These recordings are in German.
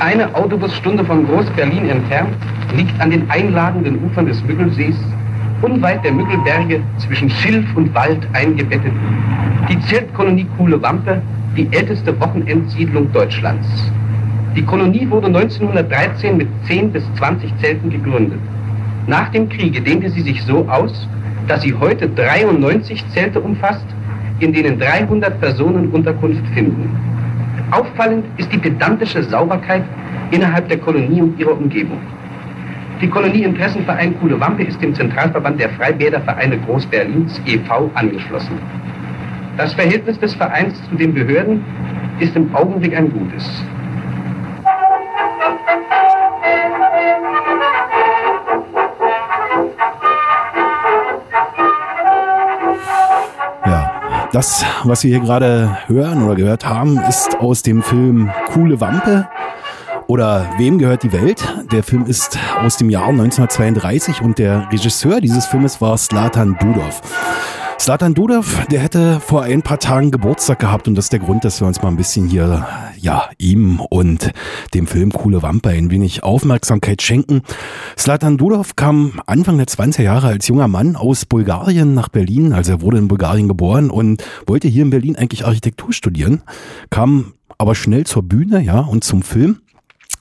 Eine Autobusstunde von Groß-Berlin entfernt liegt an den einladenden Ufern des Müggelsees, unweit der Müggelberge zwischen Schilf und Wald eingebettet, die Zeltkolonie Kuhle Wampe, die älteste Wochenendsiedlung Deutschlands. Die Kolonie wurde 1913 mit 10 bis 20 Zelten gegründet. Nach dem Kriege dehnte sie sich so aus, dass sie heute 93 Zelte umfasst, in denen 300 Personen Unterkunft finden. Auffallend ist die pedantische Sauberkeit innerhalb der Kolonie und ihrer Umgebung. Die Kolonieinteressenverein Kuhle Wampe ist dem Zentralverband der Freibädervereine Groß-Berlins e.V. angeschlossen. Das Verhältnis des Vereins zu den Behörden ist im Augenblick ein gutes. Das, was wir hier gerade hören oder gehört haben, ist aus dem Film Coole Wampe oder Wem gehört die Welt? Der Film ist aus dem Jahr 1932 und der Regisseur dieses Filmes war Slatan Dudov. Slatan Dudov, der hätte vor ein paar Tagen Geburtstag gehabt und das ist der Grund, dass wir uns mal ein bisschen hier, ja, ihm und dem Film Coole Wampe ein wenig Aufmerksamkeit schenken. Slatan Dudov kam Anfang der 20er Jahre als junger Mann aus Bulgarien nach Berlin, also er wurde in Bulgarien geboren und wollte hier in Berlin eigentlich Architektur studieren, kam aber schnell zur Bühne, ja, und zum Film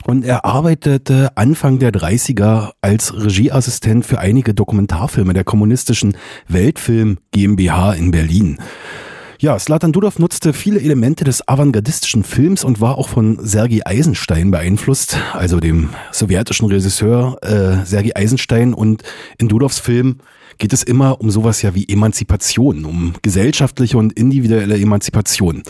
und er arbeitete Anfang der 30er als Regieassistent für einige Dokumentarfilme der kommunistischen Weltfilm GmbH in Berlin. Ja, Slatan Dudov nutzte viele Elemente des avantgardistischen Films und war auch von Sergei Eisenstein beeinflusst, also dem sowjetischen Regisseur äh, Sergei Eisenstein. Und in Dudovs Film geht es immer um sowas ja wie Emanzipation, um gesellschaftliche und individuelle Emanzipation.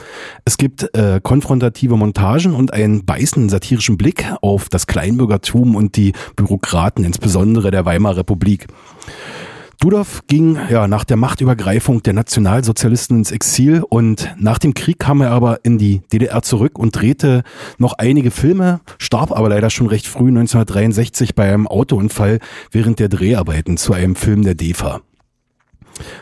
Es gibt äh, konfrontative Montagen und einen beißenden satirischen Blick auf das Kleinbürgertum und die Bürokraten, insbesondere der Weimarer Republik. Dudov ging ja nach der Machtübergreifung der Nationalsozialisten ins Exil und nach dem Krieg kam er aber in die DDR zurück und drehte noch einige Filme, starb aber leider schon recht früh 1963 bei einem Autounfall während der Dreharbeiten zu einem Film der DEFA.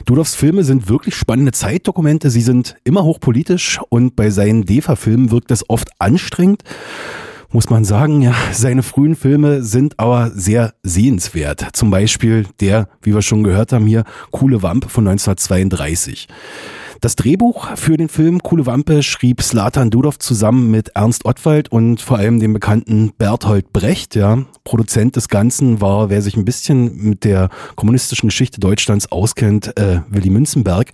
Dudovs Filme sind wirklich spannende Zeitdokumente, sie sind immer hochpolitisch und bei seinen DEFA-Filmen wirkt es oft anstrengend muss man sagen, ja, seine frühen Filme sind aber sehr sehenswert. Zum Beispiel der, wie wir schon gehört haben hier, Coole Wampe von 1932. Das Drehbuch für den Film Coole Wampe schrieb Slatan Dudov zusammen mit Ernst Ottwald und vor allem dem bekannten Berthold Brecht. Ja. Produzent des Ganzen war, wer sich ein bisschen mit der kommunistischen Geschichte Deutschlands auskennt, äh, Willy Münzenberg.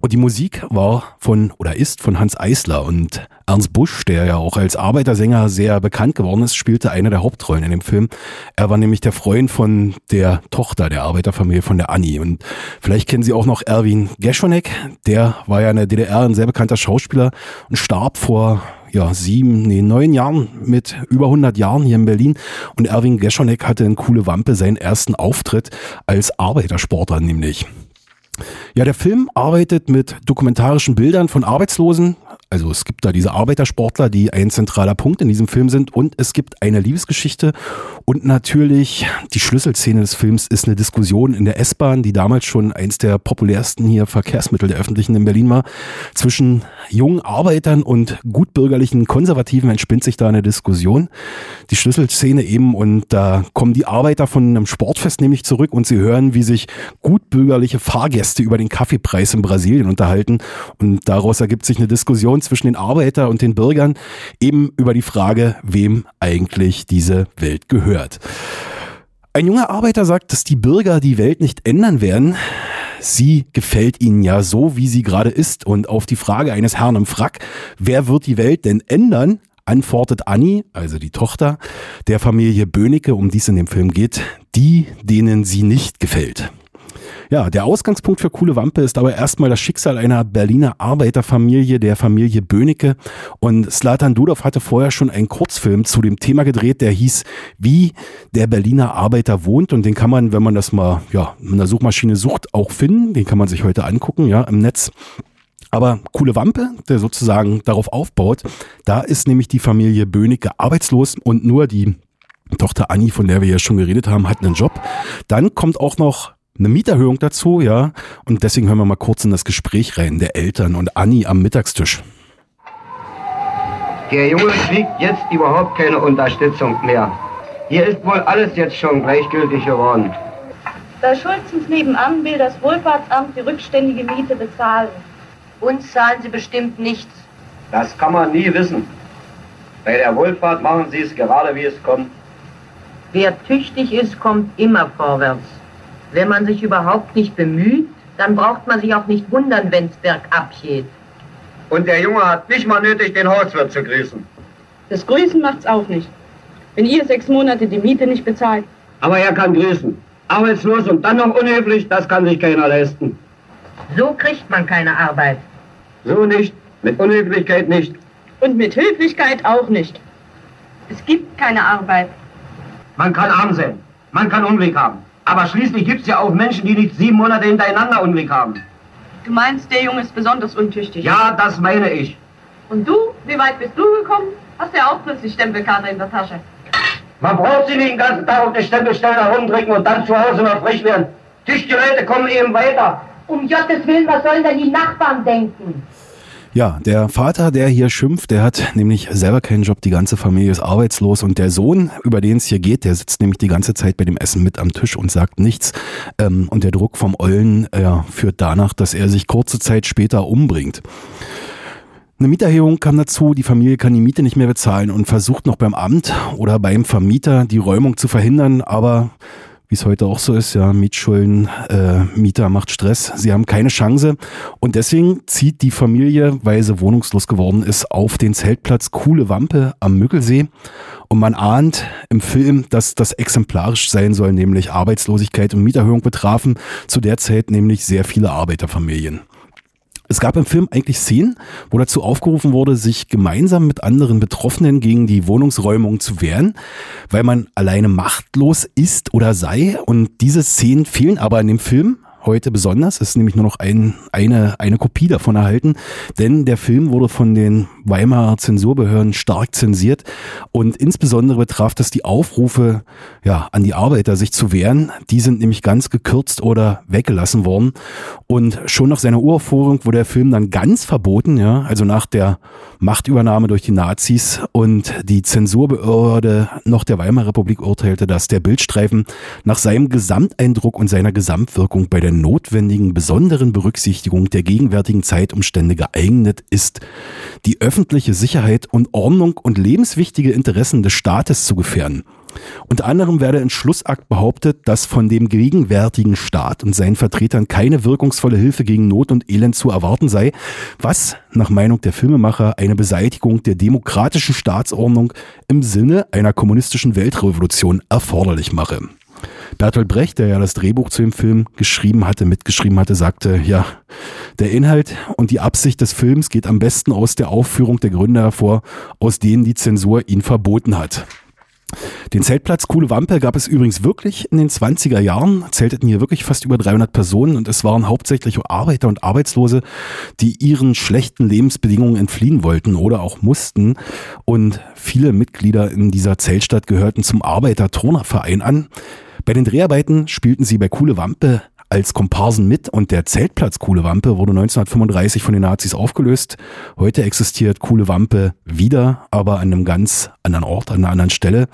Und die Musik war von oder ist von Hans Eisler. Und Ernst Busch, der ja auch als Arbeitersänger sehr bekannt geworden ist, spielte eine der Hauptrollen in dem Film. Er war nämlich der Freund von der Tochter der Arbeiterfamilie von der Annie. Und vielleicht kennen Sie auch noch Erwin Geschonek. Der war ja in der DDR ein sehr bekannter Schauspieler und starb vor ja, sieben, nee, neun Jahren mit über 100 Jahren hier in Berlin. Und Erwin Geschonek hatte in Coole Wampe seinen ersten Auftritt als Arbeitersportler nämlich. Ja, der Film arbeitet mit dokumentarischen Bildern von Arbeitslosen, also es gibt da diese Arbeitersportler, die ein zentraler Punkt in diesem Film sind und es gibt eine Liebesgeschichte und natürlich die Schlüsselszene des Films ist eine Diskussion in der S-Bahn, die damals schon eins der populärsten hier Verkehrsmittel der öffentlichen in Berlin war. Zwischen jungen Arbeitern und gutbürgerlichen Konservativen entspinnt sich da eine Diskussion. Die Schlüsselszene eben und da kommen die Arbeiter von einem Sportfest nämlich zurück und sie hören, wie sich gutbürgerliche Fahrgäste über den Kaffeepreis in Brasilien unterhalten und daraus ergibt sich eine Diskussion Diskussion zwischen den Arbeiter und den Bürgern eben über die Frage, wem eigentlich diese Welt gehört. Ein junger Arbeiter sagt, dass die Bürger die Welt nicht ändern werden. Sie gefällt ihnen ja so, wie sie gerade ist. Und auf die Frage eines Herrn im Frack, wer wird die Welt denn ändern, antwortet Annie, also die Tochter der Familie Böhnecke, um die es in dem Film geht, die, denen sie nicht gefällt. Ja, der Ausgangspunkt für Coole Wampe ist aber erstmal das Schicksal einer Berliner Arbeiterfamilie, der Familie Böhnecke. Und Slatan Dudov hatte vorher schon einen Kurzfilm zu dem Thema gedreht, der hieß Wie der Berliner Arbeiter wohnt. Und den kann man, wenn man das mal ja, in der Suchmaschine sucht, auch finden. Den kann man sich heute angucken, ja, im Netz. Aber coole Wampe, der sozusagen darauf aufbaut, da ist nämlich die Familie Böhnecke arbeitslos und nur die Tochter Annie, von der wir ja schon geredet haben, hat einen Job. Dann kommt auch noch eine Mieterhöhung dazu, ja. Und deswegen hören wir mal kurz in das Gespräch rein der Eltern und Anni am Mittagstisch. Der Junge kriegt jetzt überhaupt keine Unterstützung mehr. Hier ist wohl alles jetzt schon gleichgültig geworden. Bei Schulzens nebenan will das Wohlfahrtsamt die rückständige Miete bezahlen. Uns zahlen sie bestimmt nichts. Das kann man nie wissen. Bei der Wohlfahrt machen sie es gerade wie es kommt. Wer tüchtig ist, kommt immer vorwärts. Wenn man sich überhaupt nicht bemüht, dann braucht man sich auch nicht wundern, wenn es bergab geht. Und der Junge hat nicht mal nötig, den Hauswirt zu grüßen. Das Grüßen macht's auch nicht. Wenn ihr sechs Monate die Miete nicht bezahlt. Aber er kann grüßen. Arbeitslos und dann noch unhöflich, das kann sich keiner leisten. So kriegt man keine Arbeit. So nicht, mit Unhöflichkeit nicht. Und mit Höflichkeit auch nicht. Es gibt keine Arbeit. Man kann arm sein, man kann Unweg haben. Aber schließlich gibt es ja auch Menschen, die nicht sieben Monate hintereinander Unweg haben. Du meinst, der Junge ist besonders untüchtig? Ja, das meine ich. Und du? Wie weit bist du gekommen? Hast ja auch plötzlich Stempelkarte in der Tasche. Man braucht sie nicht den ganzen Tag auf der Stempelstelle herumdrücken und dann zu Hause noch frisch werden. Tüchtige Leute kommen eben weiter. Um Gottes Willen, was sollen denn die Nachbarn denken? Ja, der Vater, der hier schimpft, der hat nämlich selber keinen Job, die ganze Familie ist arbeitslos und der Sohn, über den es hier geht, der sitzt nämlich die ganze Zeit bei dem Essen mit am Tisch und sagt nichts. Ähm, und der Druck vom Ollen ja, führt danach, dass er sich kurze Zeit später umbringt. Eine Mieterhöhung kam dazu, die Familie kann die Miete nicht mehr bezahlen und versucht noch beim Amt oder beim Vermieter die Räumung zu verhindern, aber wie es heute auch so ist, ja, Mietschulden, äh, Mieter macht Stress, sie haben keine Chance. Und deswegen zieht die Familie, weil sie wohnungslos geworden ist, auf den Zeltplatz Kuhle Wampe am Müggelsee. Und man ahnt im Film, dass das exemplarisch sein soll, nämlich Arbeitslosigkeit und Mieterhöhung betrafen, zu der Zeit nämlich sehr viele Arbeiterfamilien. Es gab im Film eigentlich Szenen, wo dazu aufgerufen wurde, sich gemeinsam mit anderen Betroffenen gegen die Wohnungsräumung zu wehren, weil man alleine machtlos ist oder sei. Und diese Szenen fehlen aber in dem Film heute besonders. Es ist nämlich nur noch ein, eine, eine Kopie davon erhalten, denn der Film wurde von den Weimarer Zensurbehörden stark zensiert und insbesondere betraf das die Aufrufe ja, an die Arbeiter, sich zu wehren. Die sind nämlich ganz gekürzt oder weggelassen worden. Und schon nach seiner Uraufführung wurde der Film dann ganz verboten, ja, also nach der Machtübernahme durch die Nazis und die Zensurbehörde noch der Weimarer Republik urteilte, dass der Bildstreifen nach seinem Gesamteindruck und seiner Gesamtwirkung bei der notwendigen besonderen Berücksichtigung der gegenwärtigen Zeitumstände geeignet ist, die öffentliche Sicherheit und Ordnung und lebenswichtige Interessen des Staates zu gefährden. Unter anderem werde in Schlussakt behauptet, dass von dem gegenwärtigen Staat und seinen Vertretern keine wirkungsvolle Hilfe gegen Not und Elend zu erwarten sei, was nach Meinung der Filmemacher eine Beseitigung der demokratischen Staatsordnung im Sinne einer kommunistischen Weltrevolution erforderlich mache. Bertolt Brecht, der ja das Drehbuch zu dem Film geschrieben hatte, mitgeschrieben hatte, sagte, ja, der Inhalt und die Absicht des Films geht am besten aus der Aufführung der Gründe hervor, aus denen die Zensur ihn verboten hat. Den Zeltplatz Kuhle Wampe gab es übrigens wirklich in den 20er Jahren, zelteten hier wirklich fast über 300 Personen und es waren hauptsächlich Arbeiter und Arbeitslose, die ihren schlechten Lebensbedingungen entfliehen wollten oder auch mussten und viele Mitglieder in dieser Zeltstadt gehörten zum Arbeiter-Turnerverein an. Bei den Dreharbeiten spielten sie bei Kuhle Wampe als Komparsen mit und der Zeltplatz Kuhle Wampe wurde 1935 von den Nazis aufgelöst. Heute existiert Kuhle Wampe wieder, aber an einem ganz anderen Ort, an einer anderen Stelle.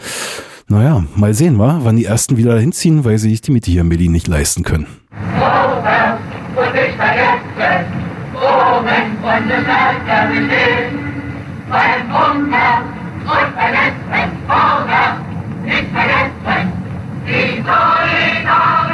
Naja, mal sehen, wa? wann die Ersten wieder dahin ziehen, weil sie sich die Miete hier in Berlin nicht leisten können. Vorwärts und nicht vergessen, oben von der Seite stehen, beim Unter und vergessen, vorwärts, nicht vergessen, die Solidarität.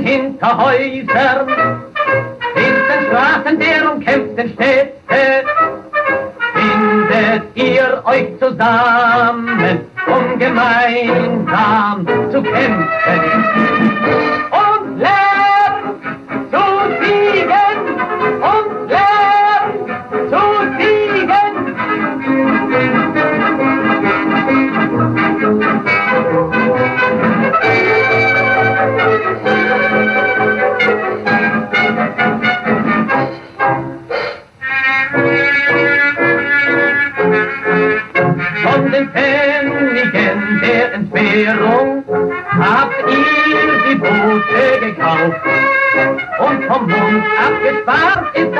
Hinter Häusern, in den Straßen der umkämpften Städte, findet ihr euch zusammen, um gemeinsam zu kämpfen. Boote gekauft. Und vom Mund abgespart ist das Bargeld.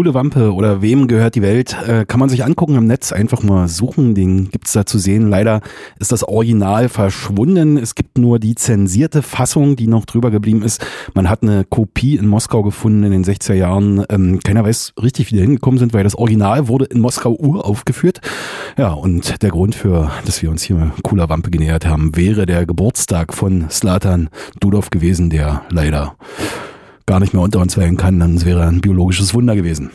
Coole Wampe oder wem gehört die Welt, äh, kann man sich angucken im Netz, einfach mal suchen, den gibt's da zu sehen. Leider ist das Original verschwunden. Es gibt nur die zensierte Fassung, die noch drüber geblieben ist. Man hat eine Kopie in Moskau gefunden in den 60er Jahren. Ähm, keiner weiß richtig, wie die hingekommen sind, weil das Original wurde in Moskau uraufgeführt. Ja, und der Grund für, dass wir uns hier cooler Wampe genähert haben, wäre der Geburtstag von Slatan Dudov gewesen, der leider gar nicht mehr unter uns weilen kann, dann wäre ein biologisches Wunder gewesen.